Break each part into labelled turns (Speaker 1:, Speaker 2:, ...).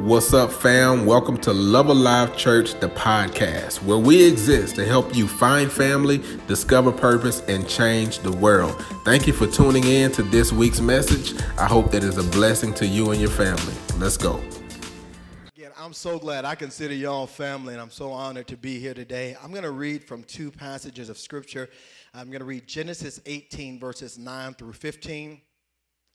Speaker 1: What's up, fam? Welcome to Love Alive Church, the podcast, where we exist to help you find family, discover purpose, and change the world. Thank you for tuning in to this week's message. I hope that is a blessing to you and your family. Let's go.
Speaker 2: Again, I'm so glad I consider y'all family, and I'm so honored to be here today. I'm going to read from two passages of Scripture. I'm going to read Genesis 18, verses 9 through 15,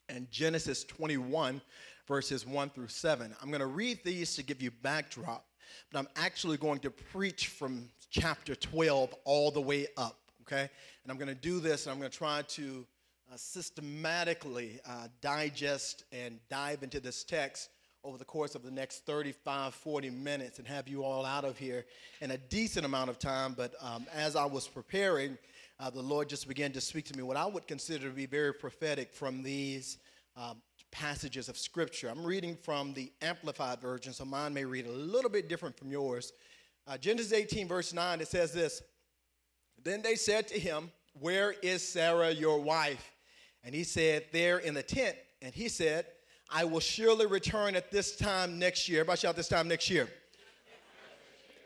Speaker 2: and Genesis 21, verses 1 through 7. I'm going to read these to give you backdrop, but I'm actually going to preach from chapter 12 all the way up, okay? And I'm going to do this, and I'm going to try to uh, systematically uh, digest and dive into this text over the course of the next 35, 40 minutes and have you all out of here in a decent amount of time. But um, as I was preparing, uh, the Lord just began to speak to me what I would consider to be very prophetic from these um, passages of Scripture. I'm reading from the Amplified Version, so mine may read a little bit different from yours. Uh, Genesis 18, verse 9, it says this Then they said to him, Where is Sarah, your wife? And he said, There in the tent. And he said, I will surely return at this time next year. Everybody shout this time next year.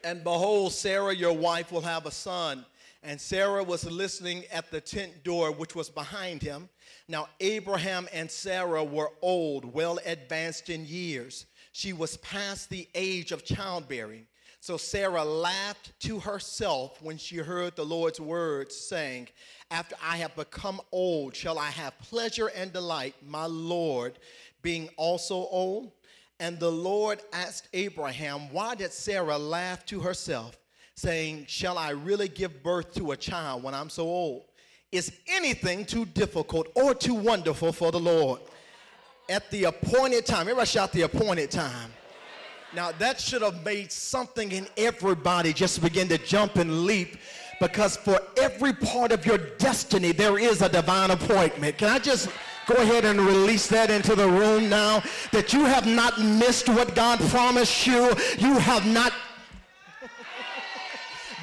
Speaker 2: And behold, Sarah, your wife, will have a son. And Sarah was listening at the tent door, which was behind him. Now, Abraham and Sarah were old, well advanced in years. She was past the age of childbearing. So Sarah laughed to herself when she heard the Lord's words, saying, After I have become old, shall I have pleasure and delight, my Lord, being also old? And the Lord asked Abraham, Why did Sarah laugh to herself? Saying, Shall I really give birth to a child when I'm so old? Is anything too difficult or too wonderful for the Lord? At the appointed time, everybody shout the appointed time. Now, that should have made something in everybody just begin to jump and leap because for every part of your destiny, there is a divine appointment. Can I just go ahead and release that into the room now? That you have not missed what God promised you, you have not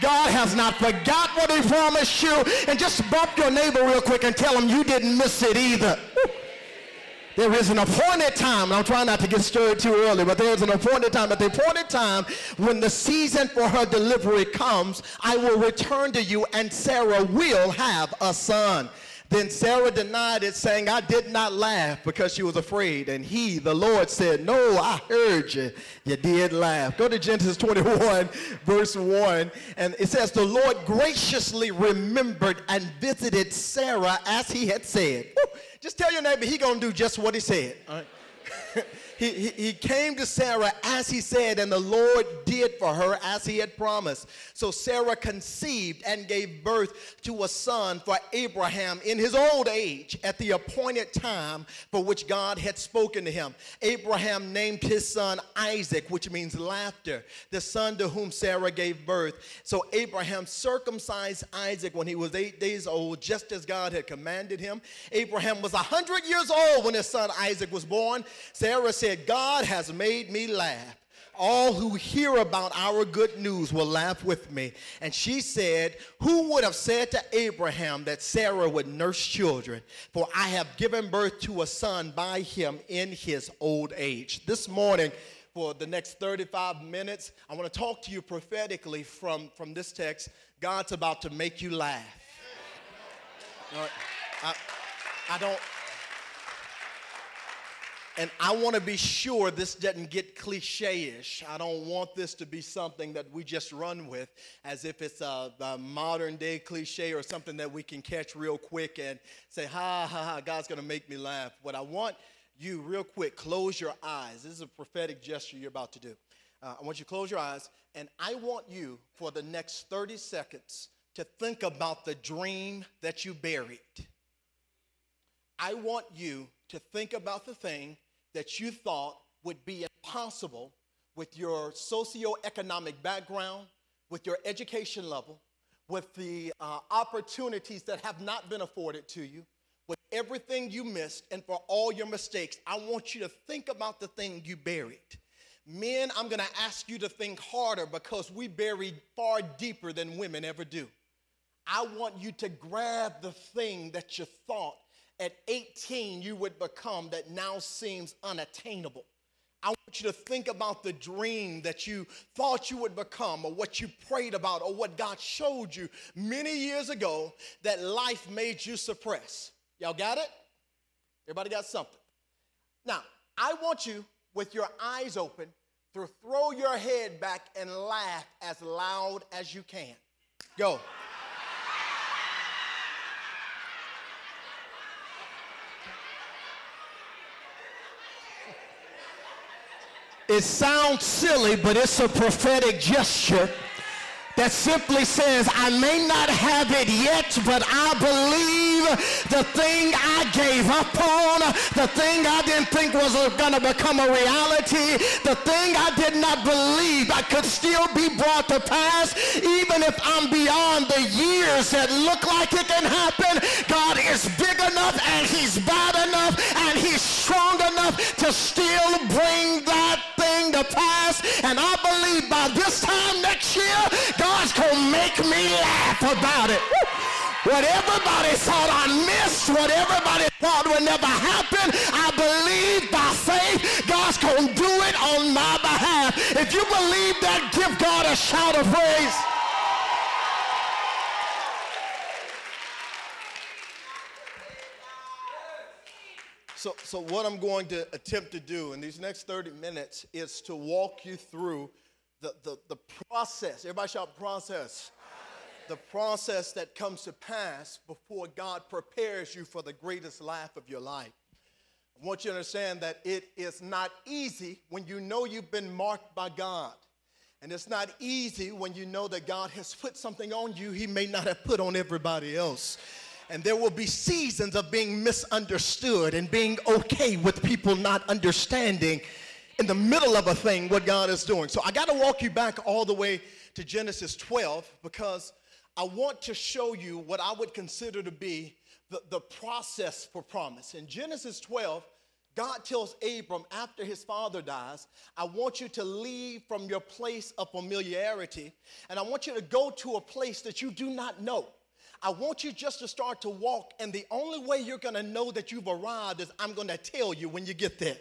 Speaker 2: God has not forgot what he promised you. And just bump your neighbor real quick and tell him you didn't miss it either. There is an appointed time. I'm trying not to get stirred too early, but there is an appointed time. At the appointed time, when the season for her delivery comes, I will return to you, and Sarah will have a son. Then Sarah denied it, saying, I did not laugh because she was afraid. And he, the Lord, said, No, I heard you. You did laugh. Go to Genesis 21, verse 1. And it says, The Lord graciously remembered and visited Sarah as he had said. Woo! Just tell your neighbor he gonna do just what he said. he, he, came to Sarah as he said, and the Lord did for her as he had promised. So Sarah conceived and gave birth to a son for Abraham in his old age at the appointed time for which God had spoken to him. Abraham named his son Isaac, which means laughter, the son to whom Sarah gave birth. So Abraham circumcised Isaac when he was eight days old, just as God had commanded him. Abraham was a hundred years old when his son Isaac was born. Sarah said, God has made me laugh. All who hear about our good news will laugh with me. And she said, Who would have said to Abraham that Sarah would nurse children? For I have given birth to a son by him in his old age. This morning, for the next 35 minutes, I want to talk to you prophetically from, from this text. God's about to make you laugh. I, I don't. And I want to be sure this doesn't get cliche ish. I don't want this to be something that we just run with as if it's a, a, modern day cliche or something that we can catch real quick and say, ha ha ha, God's going to make me laugh. What I want you, real quick, close your eyes. This is a prophetic gesture you're about to do. Uh, I want you to close your eyes, and I want you for the next 30 seconds to think about the dream that you buried. I want you to think about the thing that you thought would be impossible with your socioeconomic background, with your education level, with the uh, opportunities that have not been afforded to you, with everything you missed, and for all your mistakes, I want you to think about the thing you buried. Men, I'm gonna ask you to think harder because we bury far deeper than women ever do. I want you to grab the thing that you thought at 18 you would become that now seems unattainable. I want you to think about the dream that you thought you would become, or what you prayed about, or what God showed you many years ago that life made you suppress. Y'all got it? Everybody got something? Now, I want you, with your eyes open, to throw your head back and laugh as loud as you can. Go. It sounds silly, but it's a prophetic gesture that simply says, I may not have it yet, but I believe the thing I gave up on, the thing I didn't think was going to become a reality, the thing I did not believe I could still be brought to pass, even if I'm beyond the years that look like it can happen. God is big enough and he's bad enough and he's strong enough to still bring that thing to pass. And I believe by this time next year, God's gonna make me laugh about it. What everybody thought I missed, what everybody thought would never happen, I believe by faith God's gonna do it on my behalf. If you believe that, give God a shout of praise. So, so what I'm going to attempt to do in these next 30 minutes is to walk you through the, the, the process. Everybody shout process. The process that comes to pass before God prepares you for the greatest life of your life. I want you to understand that it is not easy when you know you've been marked by God. And it's not easy when you know that God has put something on you he may not have put on everybody else. And there will be seasons of being misunderstood and being okay with people not understanding in the middle of a thing what God is doing. So I got to walk you back all the way to Genesis 12 because I want to show you what I would consider to be the, the process for promise. In Genesis 12, God tells Abram after his father dies, I want you to leave from your place of familiarity and I want you to go to a place that you do not know. I want you just to start to walk, and the only way you're gonna know that you've arrived is I'm gonna tell you when you get there.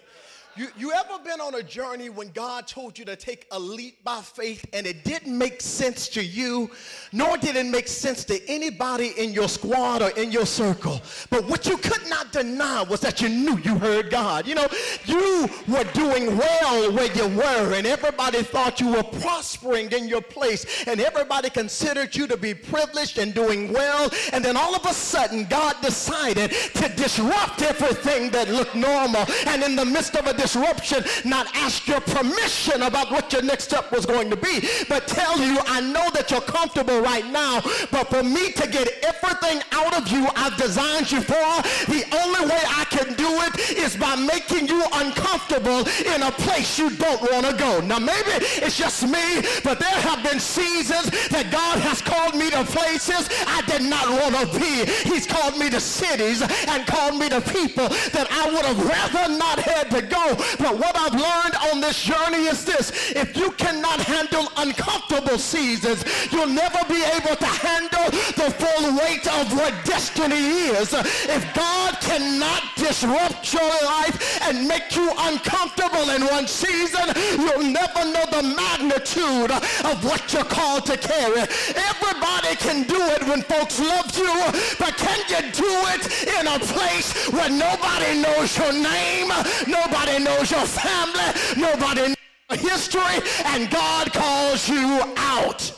Speaker 2: You, you ever been on a journey when God told you to take a leap by faith and it didn't make sense to you, nor did it make sense to anybody in your squad or in your circle? But what you could not deny was that you knew you heard God. You know, you were doing well where you were, and everybody thought you were prospering in your place, and everybody considered you to be privileged and doing well. And then all of a sudden, God decided to disrupt everything that looked normal. And in the midst of a disruption, not ask your permission about what your next step was going to be, but tell you, I know that you're comfortable right now, but for me to get everything out of you I've designed you for, the only way I can do it is by making you uncomfortable in a place you don't want to go. Now, maybe it's just me, but there have been seasons that God has called me to places I did not want to be. He's called me to cities and called me to people that I would have rather not had to go. But what I've learned on this journey is this. If you cannot handle uncomfortable seasons, you'll never be able to handle the full weight of what destiny is. If God cannot disrupt your life and make you uncomfortable in one season, you'll never know the magnitude of what you're called to carry. Everybody can do it when folks love you, but can you do it in a place where nobody knows your name, nobody knows your family, nobody knows your history, and God calls you out.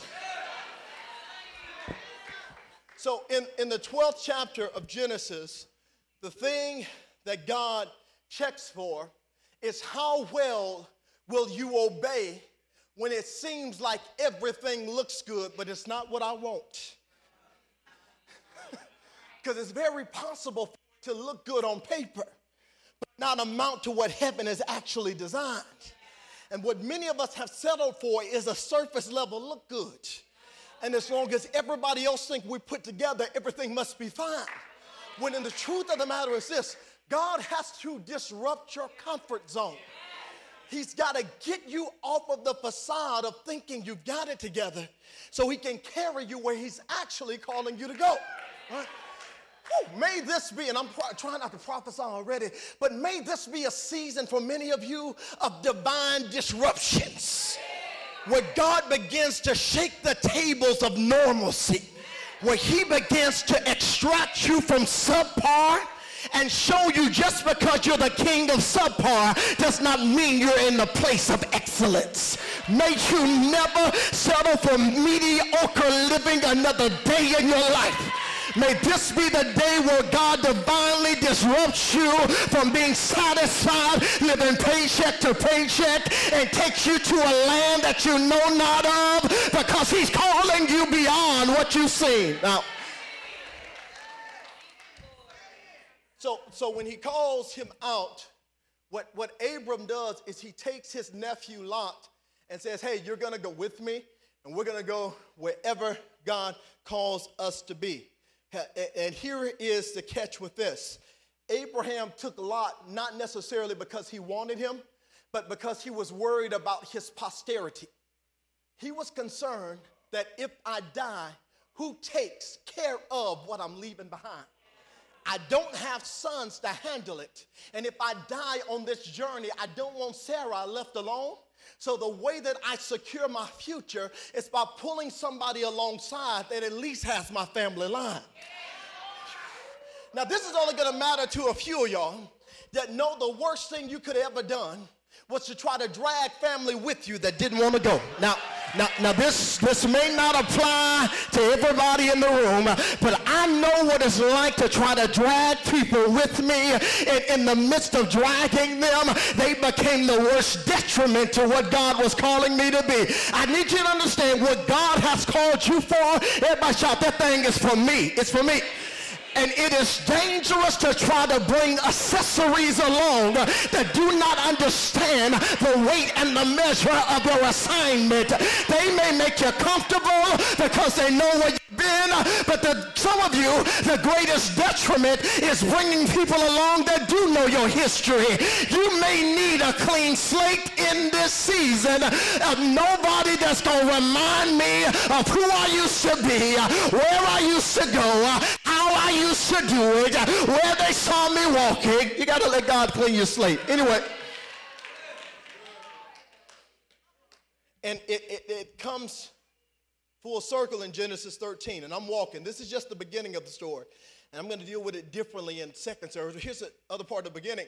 Speaker 2: So in, in the 12th chapter of Genesis, the thing that God checks for is how well will you obey when it seems like everything looks good, but it's not what I want. Because it's very possible to look good on paper, not amount to what heaven has actually designed. And what many of us have settled for is a surface level look good. And as long as everybody else think we put together, everything must be fine. When in the truth of the matter is this, God has to disrupt your comfort zone. He's got to get you off of the facade of thinking you've got it together so he can carry you where he's actually calling you to go. Right? May this be, and I'm pro- trying not to prophesy already, but may this be a season for many of you of divine disruptions where God begins to shake the tables of normalcy, where He begins to extract you from subpar and show you just because you're the king of subpar does not mean you're in the place of excellence. May you never settle for mediocre living another day in your life. May this be the day where God divinely disrupts you from being satisfied, living paycheck to paycheck, and takes you to a land that you know not of because he's calling you beyond what you've seen. Now, so, so when he calls him out, what, what Abram does is he takes his nephew Lot and says, hey, you're going to go with me, and we're going to go wherever God calls us to be. And here is the catch with this Abraham took Lot not necessarily because he wanted him, but because he was worried about his posterity. He was concerned that if I die, who takes care of what I'm leaving behind? I don't have sons to handle it. And if I die on this journey, I don't want Sarah left alone. So the way that I secure my future is by pulling somebody alongside that at least has my family line. Now, this is only going to matter to a few of y'all that know the worst thing you could have ever done was to try to drag family with you that didn't want to go. Now, now, now this, this may not apply to everybody in the room, but I know what it's like to try to drag people with me. And in the midst of dragging them, they became the worst detriment to what God was calling me to be. I need you to understand what God has called you for. Everybody shout, that thing is for me. It's for me and it is dangerous to try to bring accessories along that do not understand the weight and the measure of your assignment. They may make you comfortable because they know where you've been, but the, some of you, the greatest detriment is bringing people along that do know your history. You may need a clean slate in this season of nobody that's going to remind me of who I used to be, where I used to go, I used to do it, where they saw me walking. You got to let God clean your slate. Anyway. And it, it, it comes full circle in Genesis 13. And I'm walking. This is just the beginning of the story. And I'm going to deal with it differently in second service. Here's the other part of the beginning.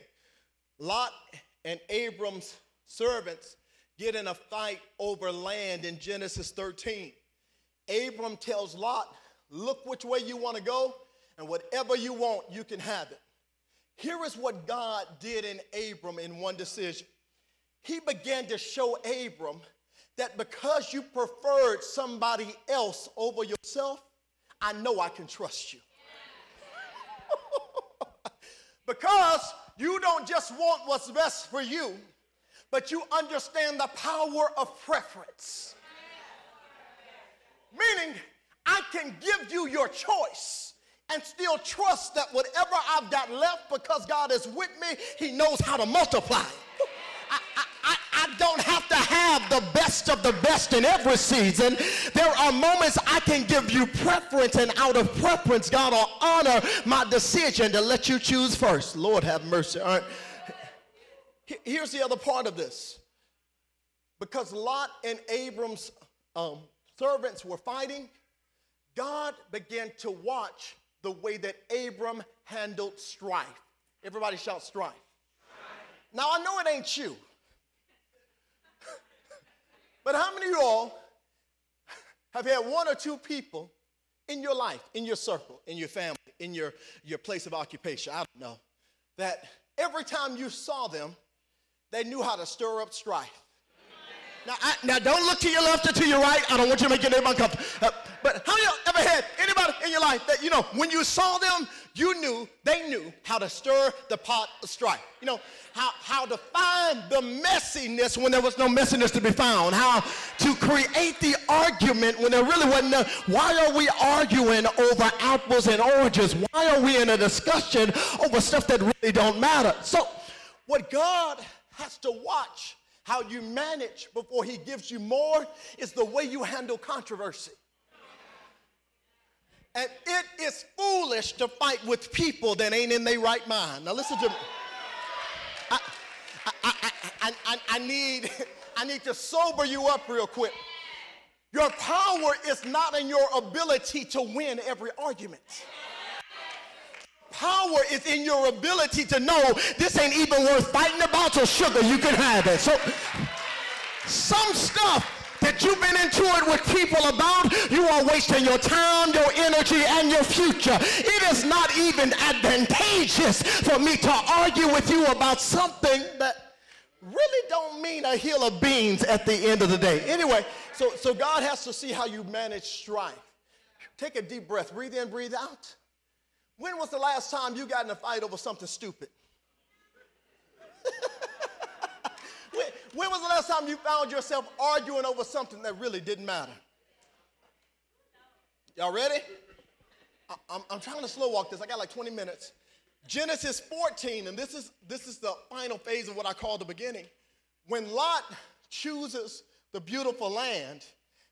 Speaker 2: Lot and Abram's servants get in a fight over land in Genesis 13. Abram tells Lot, look which way you want to go and whatever you want, you can have it. Here is what God did in Abram in one decision. He began to show Abram that because you preferred somebody else over yourself, I know I can trust you. because you don't just want what's best for you, but you understand the power of preference. Meaning, I can give you your choice and still trust that whatever I've got left, because God is with me, He knows how to multiply. I, I, I don't have to have the best of the best in every season. There are moments I can give you preference, and out of preference, God will honor my decision to let you choose first. Lord have mercy. All right. Here's the other part of this. Because Lot and Abram's um, servants were fighting, God began to watch the way that Abram handled strife. Everybody shout strife. strife. Now I know it ain't you. but how many of y'all have had one or two people in your life, in your circle, in your family, in your, your place of occupation, I don't know, that every time you saw them, they knew how to stir up strife. Now, I, now don't look to your left or to your right. I don't want you to make your name uncomfortable. Uh, but how y'all ever had anybody in your life that, you know, when you saw them, you knew, they knew how to stir the pot of strife. You know, how, how to find the messiness when there was no messiness to be found. How to create the argument when there really wasn't. Why are we arguing over apples and oranges? Why are we in a discussion over stuff that really don't matter? So what God has to watch how you manage before he gives you more is the way you handle controversy. And it is foolish to fight with people that ain't in their right mind. Now listen to me. I, I, I, I, I, need, I need to sober you up real quick. Your power is not in your ability to win every argument. Power is in your ability to know this ain't even worth fighting about, so sugar, you can have it. So, some stuff that you've been into it with people about, you are wasting your time, your energy, and your future. It is not even advantageous for me to argue with you about something that really don't mean a hill of beans at the end of the day. Anyway, so, so God has to see how you manage strife. Take a deep breath. Breathe in, breathe out. When was the last time you got in a fight over something stupid? when, when was the last time you found yourself arguing over something that really didn't matter? Y'all ready? I, I'm, I'm trying to slow walk this. I got like 20 minutes. Genesis 14, and this is, this is the final phase of what I call the beginning. When Lot chooses the beautiful land,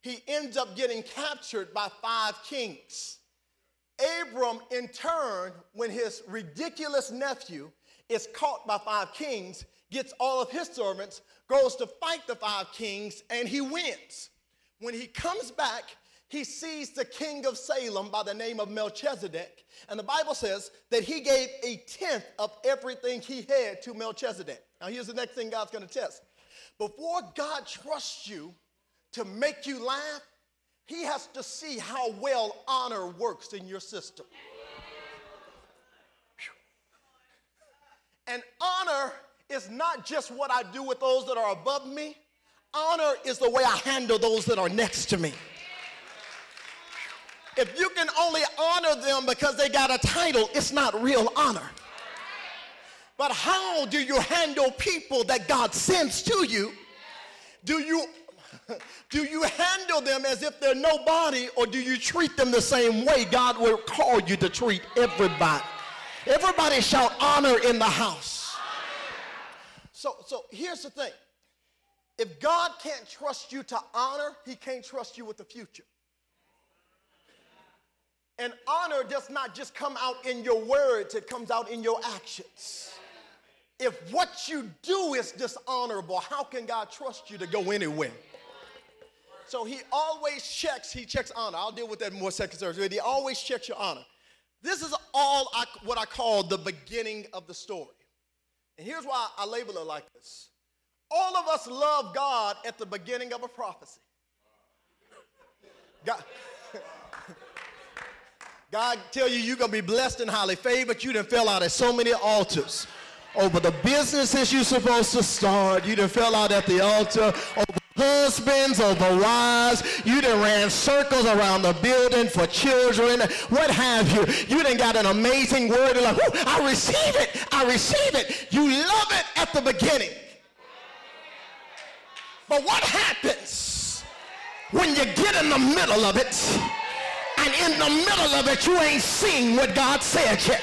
Speaker 2: he ends up getting captured by five kings. Abram, in turn, when his ridiculous nephew is caught by five kings, gets all of his servants, goes to fight the five kings, and he wins. When he comes back, he sees the king of Salem by the name of Melchizedek. And the Bible says that he gave a tenth of everything he had to Melchizedek. Now, here's the next thing God's going to test. Before God trusts you to make you laugh, he has to see how well honor works in your system. And honor is not just what I do with those that are above me, honor is the way I handle those that are next to me. If you can only honor them because they got a title, it's not real honor. But how do you handle people that God sends to you? Do you do you handle them as if they're nobody or do you treat them the same way God will call you to treat everybody? Everybody shout honor in the house. So so here's the thing. If God can't trust you to honor, he can't trust you with the future. And honor does not just come out in your words, it comes out in your actions. If what you do is dishonorable, how can God trust you to go anywhere? So he always checks, he checks honor. I'll deal with that in more second service. He always checks your honor. This is all I, what I call the beginning of the story. And here's why I label it like this. All of us love God at the beginning of a prophecy. God, God tell you you're going to be blessed and highly favored. You done fell out at so many altars. Over the businesses you're supposed to start. You done fell out at the altar. Over husbands, over wives. You done ran circles around the building for children. What have you? You done got an amazing word. Like, I receive it. I receive it. You love it at the beginning. But what happens when you get in the middle of it? and in the middle of it, you ain't seen what God said yet.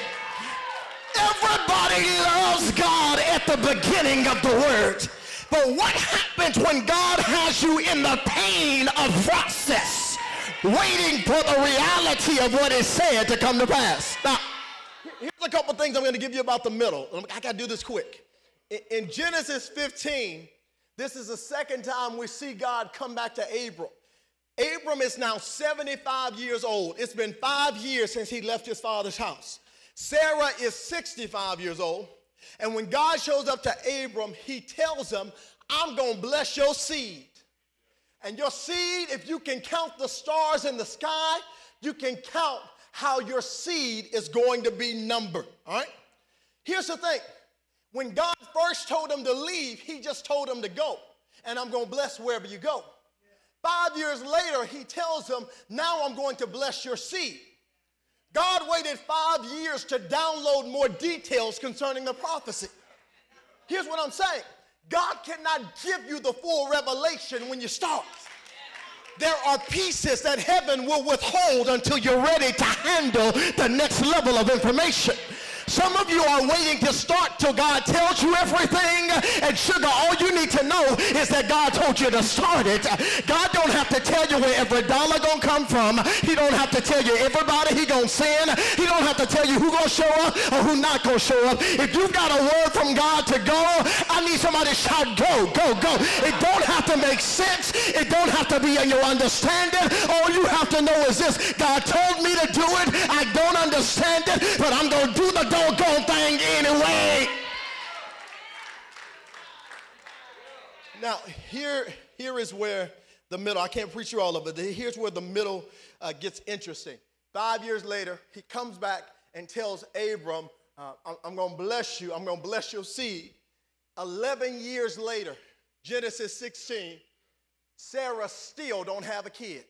Speaker 2: Everybody loves God at the beginning of the word. But what happens when God has you in the pain of process, waiting for the reality of what is said to come to pass? Now, here's a couple things I'm going to give you about the middle. I got to do this quick. In Genesis 15, this is the second time we see God come back to Abram. Abram is now 75 years old. It's been five years since he left his father's house. Sarah is 65 years old. And when God shows up to Abram, he tells him, I'm going to bless your seed. And your seed, if you can count the stars in the sky, you can count how your seed is going to be numbered. All right? Here's the thing when God first told him to leave, he just told him to go. And I'm going to bless wherever you go. Five years later, he tells him, Now I'm going to bless your seed. God waited five years to download more details concerning the prophecy. Here's what I'm saying God cannot give you the full revelation when you start. There are pieces that heaven will withhold until you're ready to handle the next level of information. Some of you are waiting to start till God tells you everything. And sugar, all you need to know is that God told you to start it. God don't have to tell you where every dollar gonna come from. He don't have to tell you everybody he gonna send. He don't have to tell you who gonna show up or who not gonna show up. If you've got a word from God to go, I need somebody to shout, go, go, go. It don't have to make sense. It don't have to be in your understanding. All you have to know is this. God told me to do it. I don't understand it, but I'm gonna do the doggone thing anyway. Now, here, here is where the middle, I can't preach you all of it. Here's where the middle uh, gets interesting. Five years later, he comes back and tells Abram, uh, I'm going to bless you. I'm going to bless your seed. 11 years later, Genesis 16, Sarah still don't have a kid.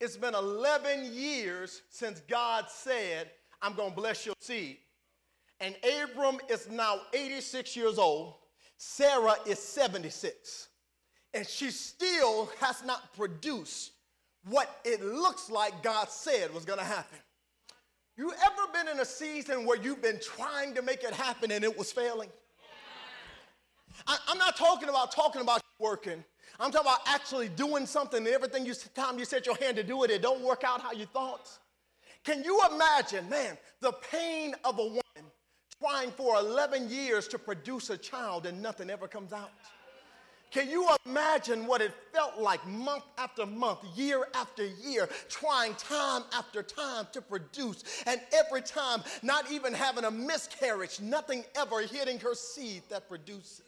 Speaker 2: It's been 11 years since God said, I'm going to bless your seed. And Abram is now 86 years old. Sarah is 76. And she still has not produced what it looks like God said was going to happen. You ever been in a season where you've been trying to make it happen and it was failing? I, am not talking about talking about working. I'm talking about actually doing something and everything you time you set your hand to do it, it don't work out how you thought. Can you imagine, man, the pain of a woman trying for 11 years to produce a child and nothing ever comes out? Can you imagine what it felt like month after month, year after year, trying time after time to produce, and every time not even having a miscarriage, nothing ever hitting her seed that produces?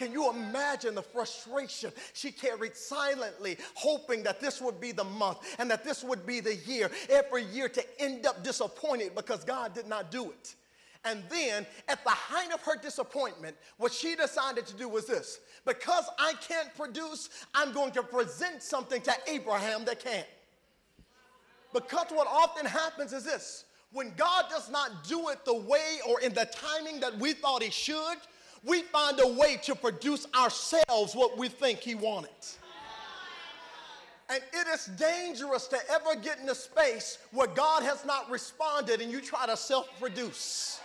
Speaker 2: Can you imagine the frustration she carried silently, hoping that this would be the month and that this would be the year, every year to end up disappointed because God did not do it? And then, at the height of her disappointment, what she decided to do was this because I can't produce, I'm going to present something to Abraham that can. Because what often happens is this when God does not do it the way or in the timing that we thought He should, we find a way to produce ourselves what we think He wanted. And it is dangerous to ever get in a space where God has not responded and you try to self produce.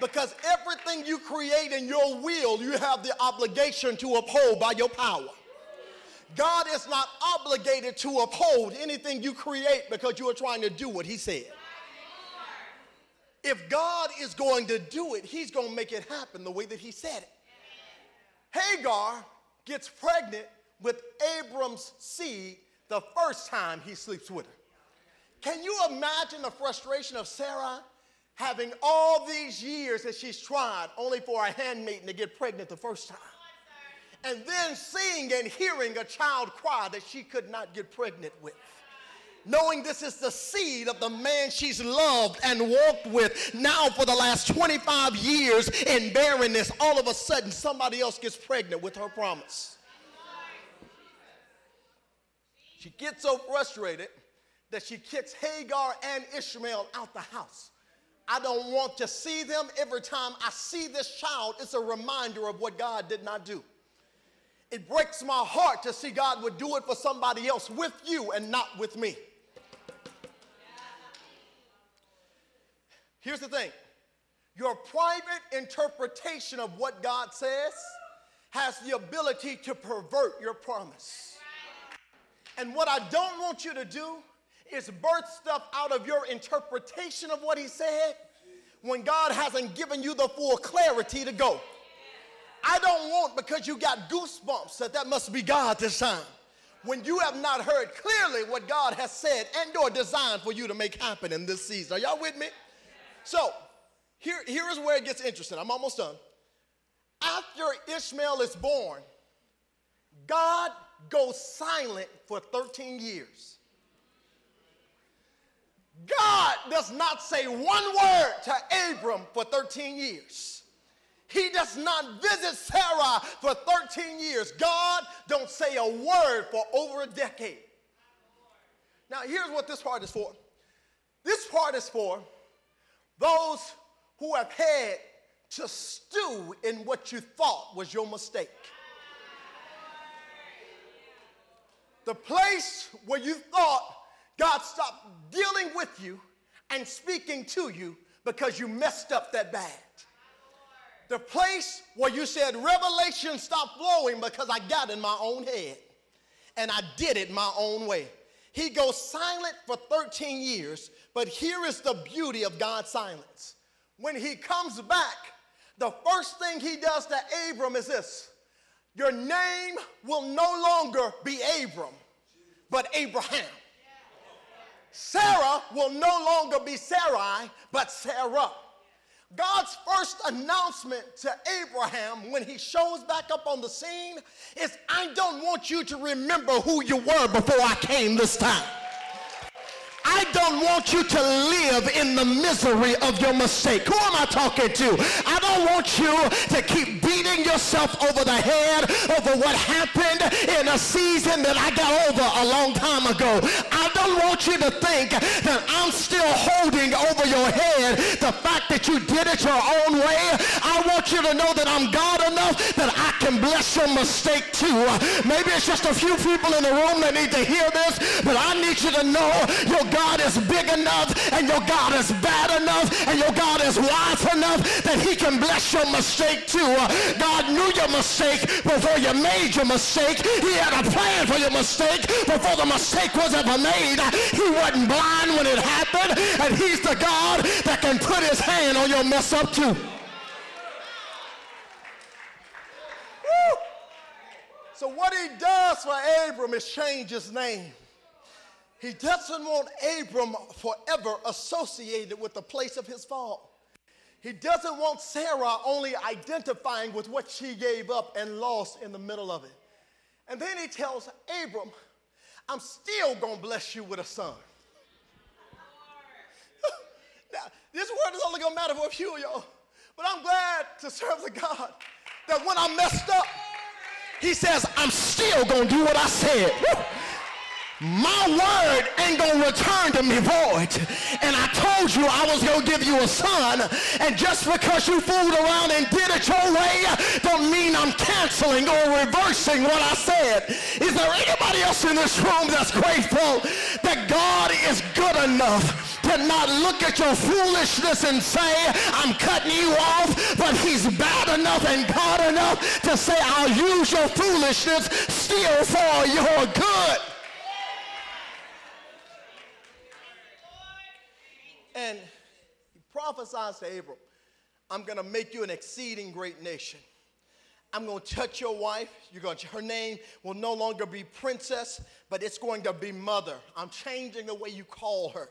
Speaker 2: Because everything you create in your will, you have the obligation to uphold by your power. God is not obligated to uphold anything you create because you are trying to do what He said. If God is going to do it, He's going to make it happen the way that He said it. Hagar gets pregnant with Abram's seed the first time he sleeps with her. Can you imagine the frustration of Sarah having all these years that she's tried only for a handmaiden to get pregnant the first time? And then seeing and hearing a child cry that she could not get pregnant with knowing this is the seed of the man she's loved and walked with now for the last 25 years in barrenness, all of a sudden somebody else gets pregnant with her promise. She gets so frustrated that she kicks Hagar and Ishmael out the house. I don't want to see them. Every time I see this child, it's a reminder of what God did not do. It breaks my heart to see God would do it for somebody else with you and not with me. Here's the thing your private interpretation of what God says has the ability to pervert your promise. And what I don't want you to do is birth stuff out of your interpretation of what He said when God hasn't given you the full clarity to go. I don't want because you got goosebumps that that must be God this time. When you have not heard clearly what God has said and or designed for you to make happen in this season. Are y'all with me? So, here, here is where it gets interesting. I'm almost done. After Ishmael is born, God goes silent for 13 years. God does not say one word to Abram for 13 years. He does not visit Sarah for 13 years. God don't say a word for over a decade. Now, here's what this part is for. This part is for those who have had to stew in what you thought was your mistake. The place where you thought God stopped dealing with you and speaking to you because you messed up that bad. The place where you said revelation stopped flowing because I got in my own head and I did it my own way. He goes silent for 13 years, but here is the beauty of God's silence. When he comes back, the first thing he does to Abram is this Your name will no longer be Abram, but Abraham. Sarah will no longer be Sarai, but Sarah. God's first announcement to Abraham when he shows back up on the scene is I don't want you to remember who you were before I came this time. I don't want you to live in the misery of your mistake. Who am I talking to? I don't want you to keep beating yourself over the head over what happened in a season that I got over a long time ago. I don't want you to think that I'm still holding over your head the fact that you did it your own way. I want you to know that I'm God enough that I can bless your mistake too. Maybe it's just a few people in the room that need to hear this, but I need you to know your God God is big enough and your God is bad enough and your God is wise enough that he can bless your mistake too. God knew your mistake before you made your mistake. He had a plan for your mistake before the mistake was ever made. He wasn't blind when it happened and he's the God that can put his hand on your mess up too. So what he does for Abram is change his name. He doesn't want Abram forever associated with the place of his fall. He doesn't want Sarah only identifying with what she gave up and lost in the middle of it. And then he tells Abram, I'm still going to bless you with a son. now, this word is only going to matter for a few of y'all, but I'm glad to serve the God that when I messed up, he says, I'm still going to do what I said my word ain't gonna return to me void. And I told you I was gonna give you a son, and just because you fooled around and did it your way, don't mean I'm canceling or reversing what I said. Is there anybody else in this room that's grateful that God is good enough? to not look at your foolishness and say, I'm cutting you off, but he's bad enough and God enough to say, I'll use your foolishness still for your good. And he prophesies to Abram, I'm going to make you an exceeding great nation. I'm going to touch your wife. You're going to, her name will no longer be princess, but it's going to be mother. I'm changing the way you call her.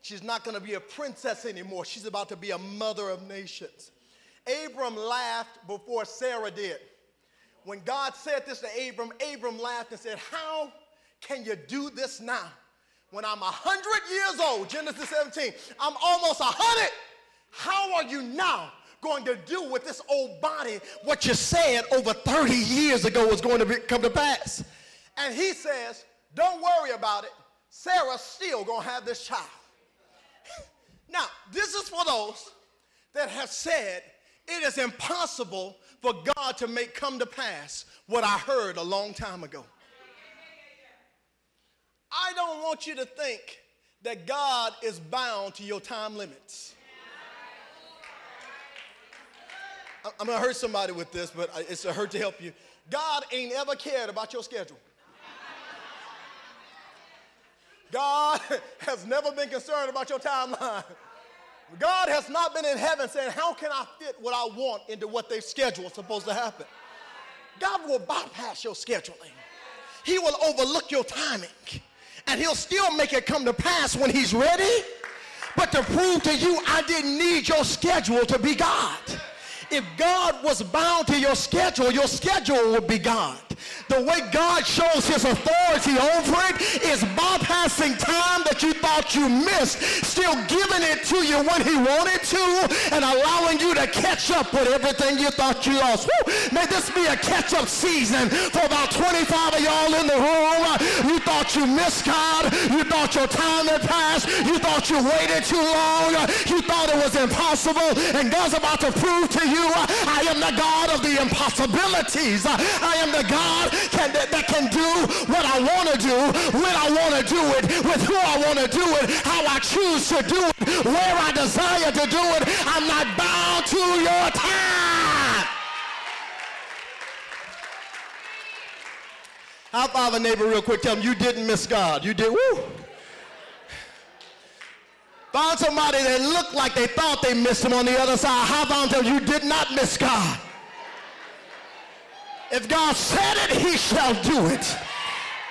Speaker 2: She's not going to be a princess anymore. She's about to be a mother of nations. Abram laughed before Sarah did. When God said this to Abram, Abram laughed and said, How can you do this now? When I'm 100 years old, Genesis 17, I'm almost 100. How are you now going to do with this old body what you said over 30 years ago was going to be, come to pass? And he says, Don't worry about it. Sarah's still going to have this child. now, this is for those that have said it is impossible for God to make come to pass what I heard a long time ago. I don't want you to think that God is bound to your time limits. I'm gonna hurt somebody with this, but it's a hurt to help you. God ain't ever cared about your schedule. God has never been concerned about your timeline. God has not been in heaven saying, How can I fit what I want into what they've scheduled supposed to happen? God will bypass your scheduling, He will overlook your timing and he'll still make it come to pass when he's ready. But to prove to you, I didn't need your schedule to be God. If God was bound to your schedule, your schedule would be God. The way God shows his authority over it is bypassing time that you thought you missed, still giving it to you when he wanted to, and allowing you to catch up with everything you thought you lost. Woo! May this be a catch-up season for about 25 of y'all in the room. You thought you missed God. You thought your time had passed. You thought you waited too long. You thought it was impossible. And God's about to prove to you I am the God of the impossibilities. I am the God can, that can do what I want to do, when I want to do it, with who I want to do it, how I choose to do it, where I desire to do it. I'm not bound to your time. High five a neighbor real quick. Tell them you didn't miss God. You did. Woo. Find somebody that looked like they thought they missed him on the other side. High five them you did not miss God. If God said it, he shall do it.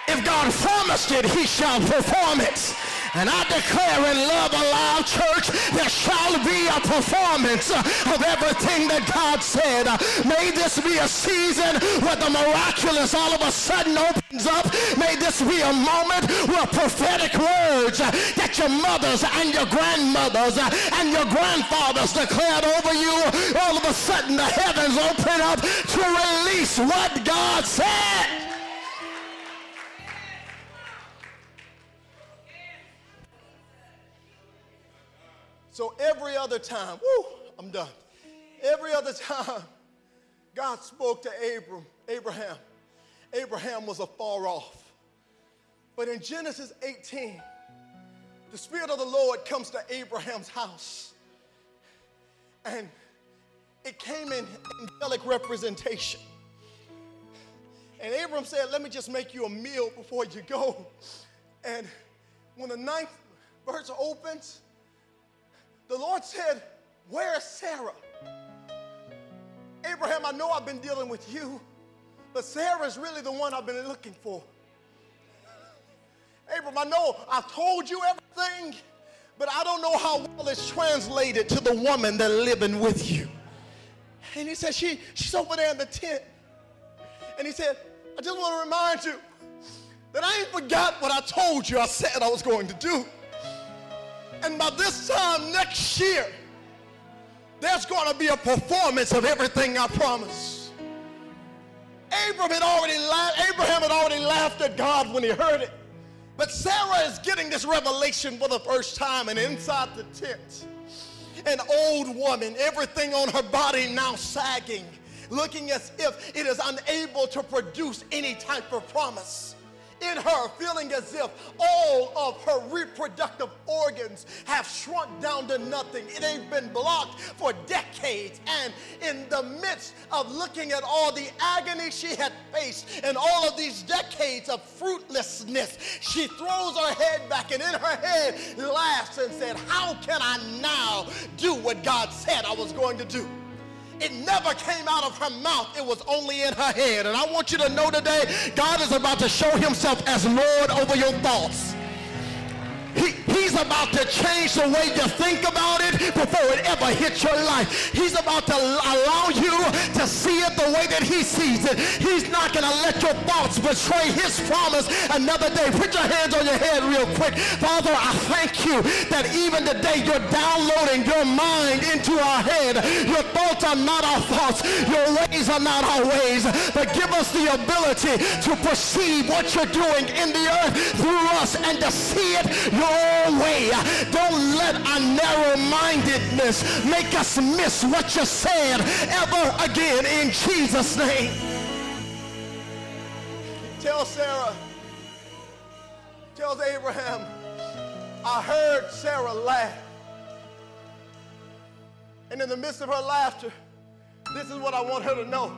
Speaker 2: If God promised it, he shall perform it. And I declare in Love Alive Church, there shall be a performance of everything that God said. May this be a season where the miraculous all of a sudden opens up. May this be a moment where prophetic words that your mothers and your grandmothers and your grandfathers declared over you, all of a sudden the heavens open up to release what God said. So every other time, whoo, I'm done. Every other time God spoke to Abram, Abraham, Abraham was afar off. But in Genesis 18, the Spirit of the Lord comes to Abraham's house. And it came in angelic representation. And Abram said, Let me just make you a meal before you go. And when the ninth verse opens, the Lord said, Where is Sarah? Abraham, I know I've been dealing with you, but Sarah is really the one I've been looking for. Abraham, I know I've told you everything, but I don't know how well it's translated to the woman that's living with you. And he said, she, She's over there in the tent. And he said, I just want to remind you that I ain't forgot what I told you I said I was going to do. And by this time next year, there's going to be a performance of everything I promised. Abraham had already laughed, Abraham had already laughed at God when he heard it. But Sarah is getting this revelation for the first time, and inside the tent, an old woman, everything on her body now sagging, looking as if it is unable to produce any type of promise in her, feeling as if all of her reproductive organs have shrunk down to nothing. They've been blocked for decades. And in the midst of looking at all the agony she had faced and all of these decades of fruitlessness, she throws her head back and in her head laughs and said, How can I now do what God said I was going to do? It never came out of her mouth. It was only in her head. And I want you to know today, God is about to show himself as Lord over your thoughts. He, he's about to change the way you think about it before it ever hits your life. He's about to allow you to see it the way that he sees it. He's not going to let your thoughts betray his promise another day. Put your hands on your head real quick. Father, I thank you that even today you're downloading your mind into our head. Your thoughts are not our thoughts. Your ways are not our ways. But give us the ability to perceive what you're doing in the earth through us and to see it your way. Don't let our narrow-mindedness make us miss what you said ever again in Jesus' name. Tell Sarah, tells Abraham, I heard Sarah laugh. And in the midst of her laughter, this is what I want her to know.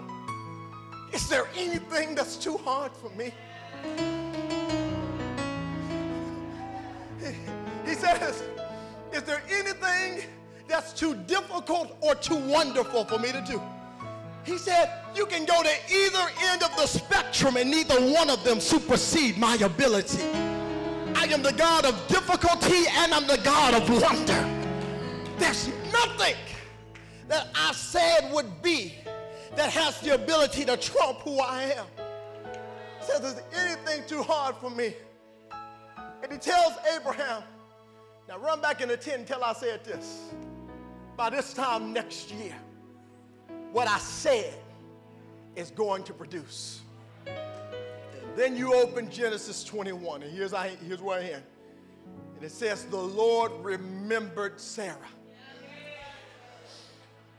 Speaker 2: Is there anything that's too hard for me? He says, Is there anything that's too difficult or too wonderful for me to do? He said, You can go to either end of the spectrum and neither one of them supersede my ability. I am the God of difficulty and I'm the God of wonder. There's nothing that I said would be that has the ability to trump who I am. He says, Is anything too hard for me? And he tells Abraham, now run back in the tent until I said this. By this time next year, what I said is going to produce. And then you open Genesis 21, and here's, I, here's where I am. And it says, The Lord remembered Sarah.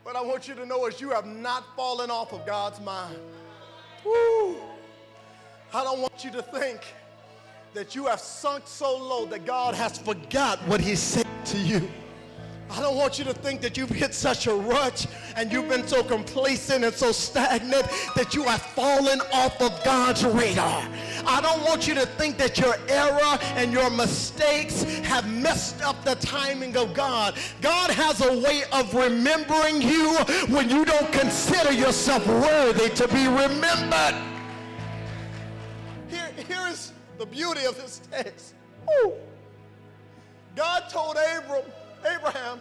Speaker 2: But I want you to know is you have not fallen off of God's mind. Woo! I don't want you to think that you have sunk so low that God has forgot what he said to you. I don't want you to think that you've hit such a rut and you've been so complacent and so stagnant that you have fallen off of God's radar. I don't want you to think that your error and your mistakes have messed up the timing of God. God has a way of remembering you when you don't consider yourself worthy to be remembered. Here, here is the beauty of this text. Woo. God told Abram, Abraham,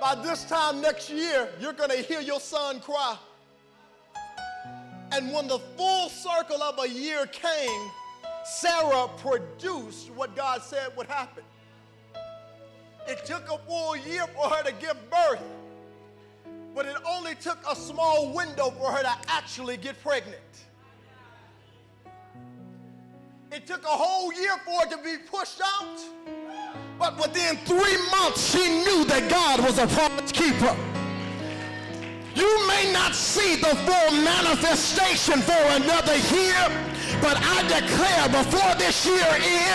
Speaker 2: by this time next year, you're going to hear your son cry. And when the full circle of a year came, Sarah produced what God said would happen. It took a full year for her to give birth, but it only took a small window for her to actually get pregnant. It took a whole year for it to be pushed out. But within three months, she knew that God was a promise keeper. You may not see the full manifestation for another year, but I declare before this year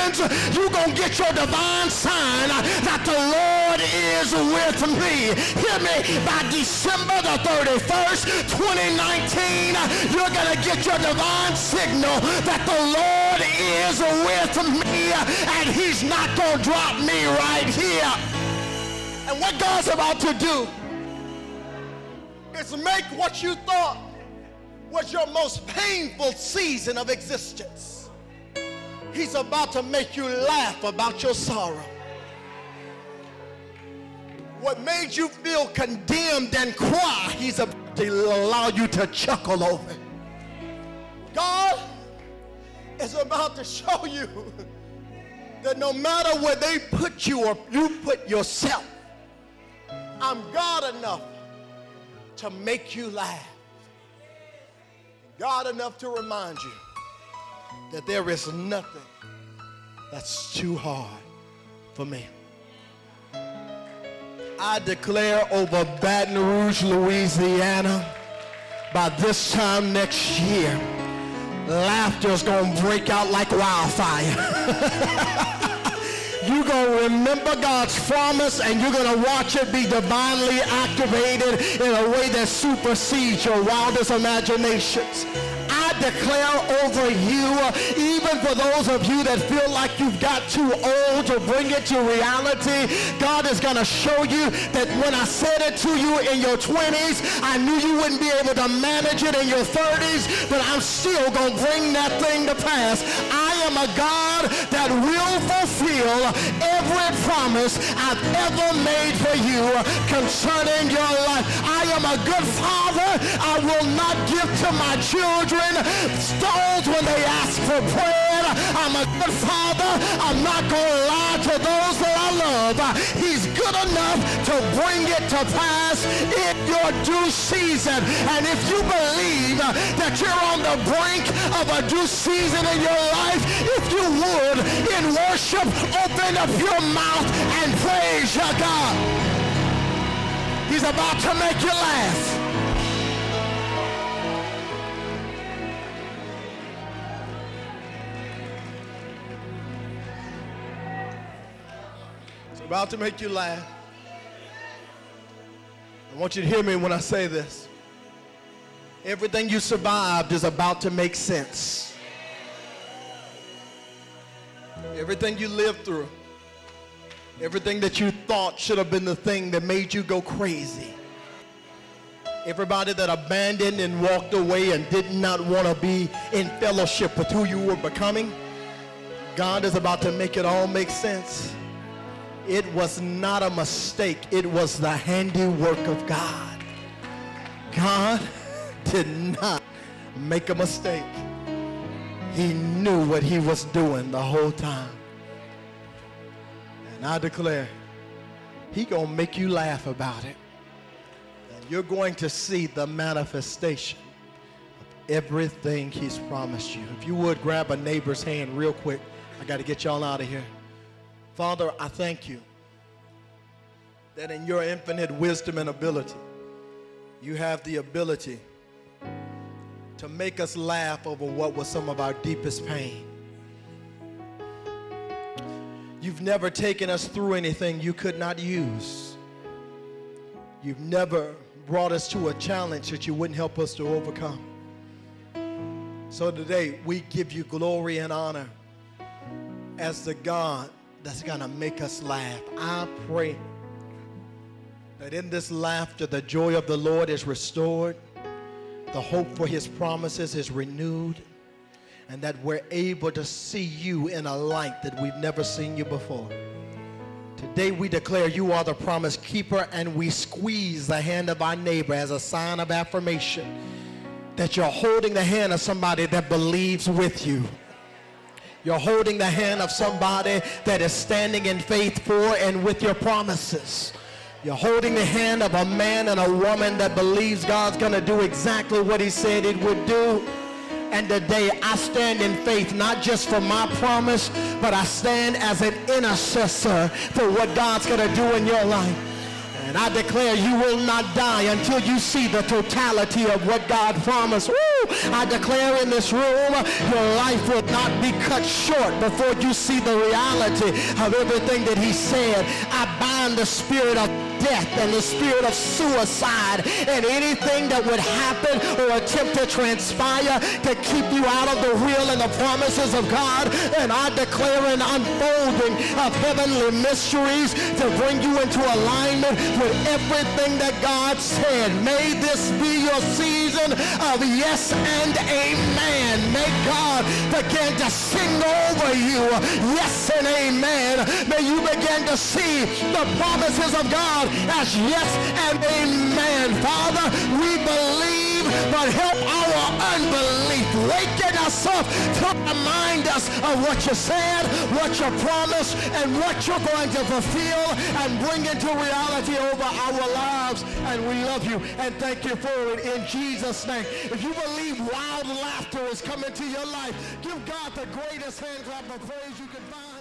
Speaker 2: ends, you're going to get your divine sign that the Lord is with me. Hear me, by December the 31st, 2019, you're going to get your divine signal that the Lord is with me and he's not going to drop me right here. And what God's about to do is make what you thought was your most painful season of existence. He's about to make you laugh about your sorrow. What made you feel condemned and cry, he's about to allow you to chuckle over. God is about to show you that no matter where they put you or you put yourself, I'm God enough to make you laugh. God enough to remind you that there is nothing that's too hard for me. I declare over Baton Rouge, Louisiana, by this time next year, laughter's gonna break out like wildfire. you're going to remember God's promise and you're going to watch it be divinely activated in a way that supersedes your wildest imaginations I declare over you, even for those of you that feel like you've got too old to bring it to reality, God is going to show you that when I said it to you in your 20s, I knew you wouldn't be able to manage it in your 30s, but I'm still going to bring that thing to pass. I am a God that will fulfill every promise I've ever made for you concerning your life. I am a good father. I will not give to my children stones when they ask for bread. I'm a good father. I'm not going to lie to those that I love. He's good enough to bring it to pass in your due season. And if you believe that you're on the brink of a due season in your life, if you would, in worship, open up your mouth and praise your God. He's about to make you laugh. He's about to make you laugh. I want you to hear me when I say this. Everything you survived is about to make sense. Everything you lived through, everything that you thought should have been the thing that made you go crazy. Everybody that abandoned and walked away and did not want to be in fellowship with who you were becoming, God is about to make it all make sense. It was not a mistake. It was the handiwork of God. God did not make a mistake. He knew what he was doing the whole time. And I declare, he going to make you laugh about it. And you're going to see the manifestation of everything he's promised you. If you would grab a neighbor's hand real quick. I got to get y'all out of here. Father, I thank you that in your infinite wisdom and ability, you have the ability to make us laugh over what was some of our deepest pain. You've never taken us through anything you could not use. You've never brought us to a challenge that you wouldn't help us to overcome. So today, we give you glory and honor as the God that's going to make us laugh. I pray that in this laughter, the joy of the Lord is restored, the hope for his promises is renewed, and that we're able to see you in a light that we've never seen you before. Today we declare you are the promise keeper, and we squeeze the hand of our neighbor as a sign of affirmation that you're holding the hand of somebody that believes with you. You're holding the hand of somebody that is standing in faith for and with your promises. You're holding the hand of a man and a woman that believes God's going to do exactly what he said it would do. And today I stand in faith, not just for my promise, but I stand as an intercessor for what God's going to do in your life. And I declare you will not die until you see the totality of what God promised. Woo! I declare in this room, your life will not be cut short before you see the reality of everything that he said. I bind the spirit of death and the spirit of suicide and anything that would happen or attempt to transpire to keep you out of the will and the promises of God. And I declare an unfolding of heavenly mysteries to bring you into alignment with everything that God said. May this be your season of yes and amen. May God begin to sing over you yes and amen. May you begin to see the promises of God as yes and amen. Father, we believe, but help our unbelief. Waken us up to remind us of what you said, what you promised, and what you're going to fulfill and bring into reality over our lives. And we love you and thank you for it in Jesus' name. If you believe wild laughter is coming to your life, give God the greatest hand clap of praise you can find.